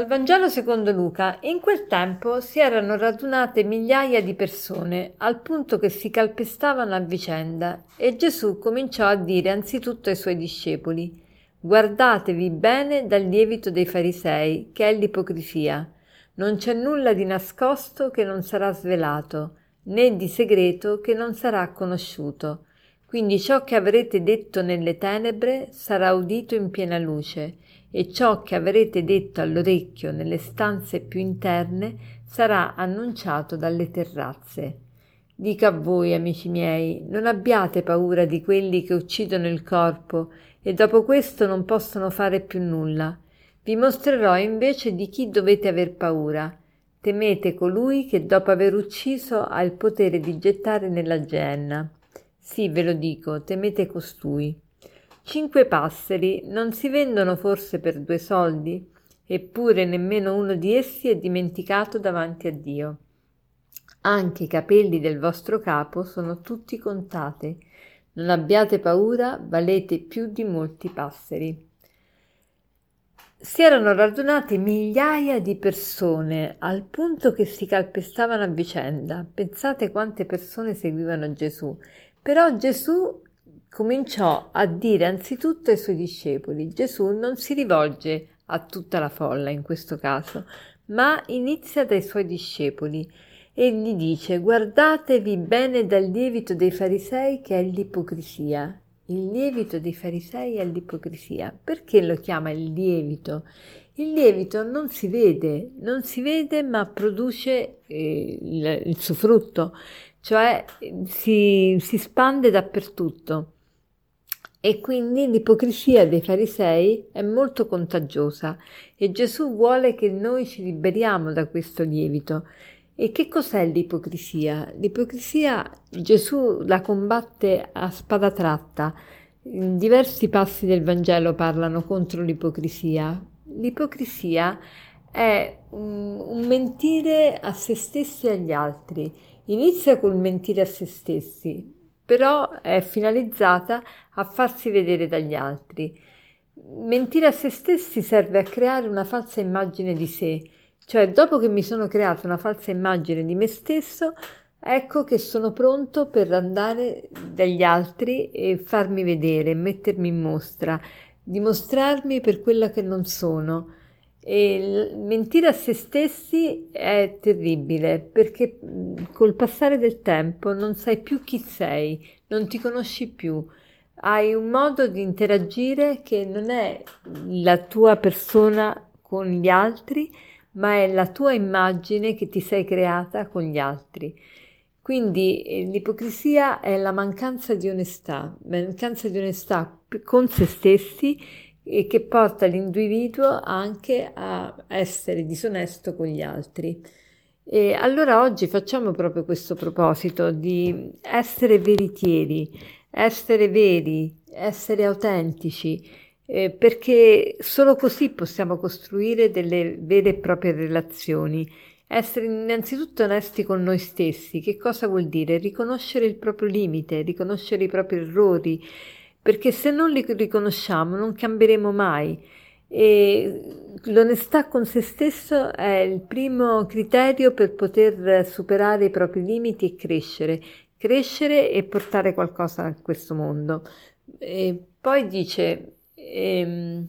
Dal Vangelo secondo Luca, in quel tempo si erano radunate migliaia di persone, al punto che si calpestavano a vicenda, e Gesù cominciò a dire anzitutto ai suoi discepoli, Guardatevi bene dal lievito dei farisei, che è l'ipocrisia. Non c'è nulla di nascosto che non sarà svelato, né di segreto che non sarà conosciuto. Quindi ciò che avrete detto nelle tenebre sarà udito in piena luce, e ciò che avrete detto all'orecchio nelle stanze più interne sarà annunciato dalle terrazze. Dico a voi, amici miei, non abbiate paura di quelli che uccidono il corpo e dopo questo non possono fare più nulla. Vi mostrerò invece di chi dovete aver paura. Temete colui che dopo aver ucciso ha il potere di gettare nella genna. Sì, ve lo dico, temete costui. Cinque passeri non si vendono forse per due soldi? Eppure nemmeno uno di essi è dimenticato davanti a Dio. Anche i capelli del vostro capo sono tutti contati. Non abbiate paura, valete più di molti passeri. Si erano radunate migliaia di persone al punto che si calpestavano a vicenda. Pensate quante persone seguivano Gesù. Però Gesù cominciò a dire anzitutto ai suoi discepoli, Gesù non si rivolge a tutta la folla in questo caso, ma inizia dai suoi discepoli e gli dice guardatevi bene dal lievito dei farisei che è l'ipocrisia. Il lievito dei farisei è l'ipocrisia. Perché lo chiama il lievito? Il lievito non si vede, non si vede ma produce eh, il, il, suo frutto, cioè si, si spande dappertutto. E quindi l'ipocrisia dei farisei è molto contagiosa e Gesù vuole che noi ci liberiamo da questo lievito. E che cos'è l'ipocrisia? L'ipocrisia Gesù la combatte a spada tratta. Diversi passi del Vangelo parlano contro l'ipocrisia. L'ipocrisia è un, un mentire a se stessi e agli altri. Inizia col mentire a se stessi, però è finalizzata a farsi vedere dagli altri. Mentire a se stessi serve a creare una falsa immagine di sé, cioè dopo che mi sono creata una falsa immagine di me stesso, ecco che sono pronto per andare dagli altri e farmi vedere, mettermi in mostra, dimostrarmi per quella che non sono. E mentire a se stessi è terribile perché col passare del tempo non sai più chi sei, non ti conosci più, hai un modo di interagire che non è la tua persona con gli altri, ma è la tua immagine che ti sei creata con gli altri. Quindi eh, l'ipocrisia è la mancanza di onestà, mancanza di onestà con se stessi e che porta l'individuo anche a essere disonesto con gli altri. E allora oggi facciamo proprio questo proposito di essere veritieri, essere veri, essere autentici, eh, perché solo così possiamo costruire delle vere e proprie relazioni. Essere innanzitutto onesti con noi stessi, che cosa vuol dire? Riconoscere il proprio limite, riconoscere i propri errori, perché se non li riconosciamo non cambieremo mai. E l'onestà con se stesso è il primo criterio per poter superare i propri limiti e crescere, crescere e portare qualcosa a questo mondo. E poi dice, ehm,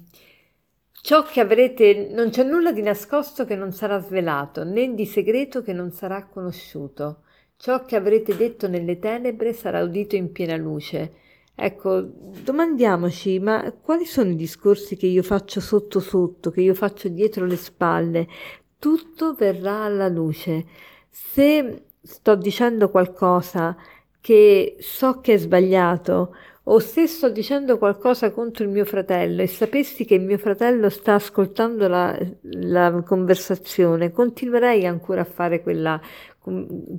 ciò che avrete, non c'è nulla di nascosto che non sarà svelato, né di segreto che non sarà conosciuto. Ciò che avrete detto nelle tenebre sarà udito in piena luce. Ecco, domandiamoci, ma quali sono i discorsi che io faccio sotto sotto, che io faccio dietro le spalle? Tutto verrà alla luce. Se sto dicendo qualcosa che so che è sbagliato, o se sto dicendo qualcosa contro il mio fratello e sapessi che il mio fratello sta ascoltando la, la conversazione, continuerei ancora a fare quella,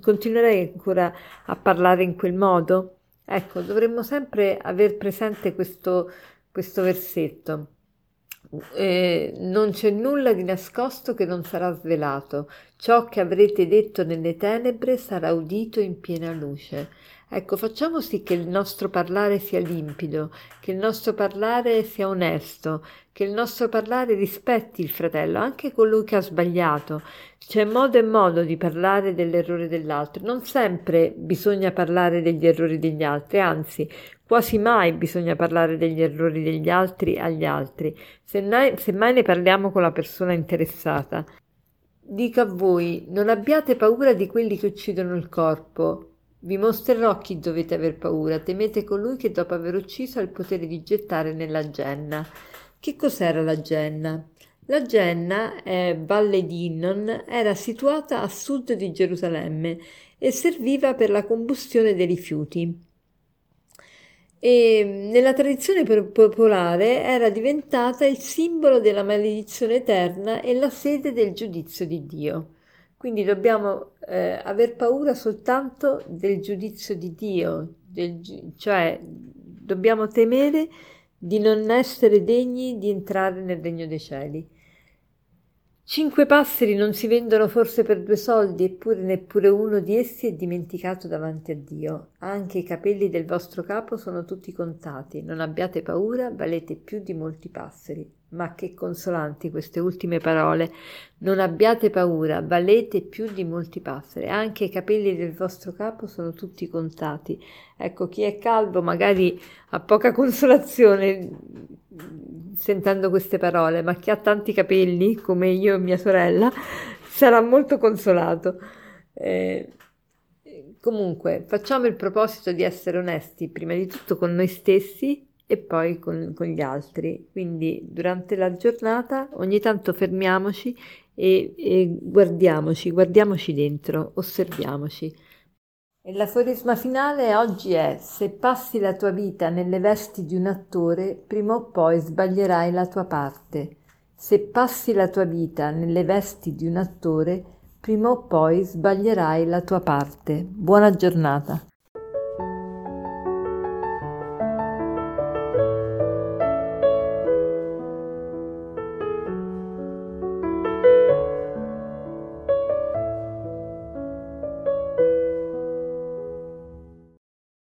continuerei ancora a parlare in quel modo? Ecco, dovremmo sempre aver presente questo, questo versetto. Eh, non c'è nulla di nascosto che non sarà svelato. Ciò che avrete detto nelle tenebre sarà udito in piena luce. Ecco, facciamo sì che il nostro parlare sia limpido, che il nostro parlare sia onesto, che il nostro parlare rispetti il fratello, anche colui che ha sbagliato. C'è modo e modo di parlare dell'errore dell'altro. Non sempre bisogna parlare degli errori degli altri, anzi, quasi mai bisogna parlare degli errori degli altri agli altri. Semmai, ne parliamo con la persona interessata. Dico a voi, non abbiate paura di quelli che uccidono il corpo, vi mostrerò chi dovete aver paura, temete colui che dopo aver ucciso ha il potere di gettare nella genna. Che cos'era la genna? La genna, eh, Valle di Innon, era situata a sud di Gerusalemme e serviva per la combustione dei rifiuti. E nella tradizione popolare era diventata il simbolo della maledizione eterna e la sede del giudizio di Dio. Quindi dobbiamo eh, aver paura soltanto del giudizio di Dio, del, cioè dobbiamo temere di non essere degni di entrare nel regno dei cieli. Cinque passeri non si vendono forse per due soldi, eppure neppure uno di essi è dimenticato davanti a Dio. Anche i capelli del vostro capo sono tutti contati. Non abbiate paura, valete più di molti passeri. Ma che consolanti queste ultime parole. Non abbiate paura, valete più di molti passeri. Anche i capelli del vostro capo sono tutti contati. Ecco, chi è calvo magari ha poca consolazione sentendo queste parole, ma chi ha tanti capelli, come io e mia sorella, sarà molto consolato. Eh, comunque, facciamo il proposito di essere onesti, prima di tutto con noi stessi e poi con, con, gli altri. Quindi durante la giornata ogni tanto fermiamoci e, e guardiamoci, guardiamoci dentro, osserviamoci. E l'aforisma finale oggi è se passi la tua vita nelle vesti di un attore, prima o poi sbaglierai la tua parte. Se passi la tua vita nelle vesti di un attore, prima o poi sbaglierai la tua parte. Buona giornata.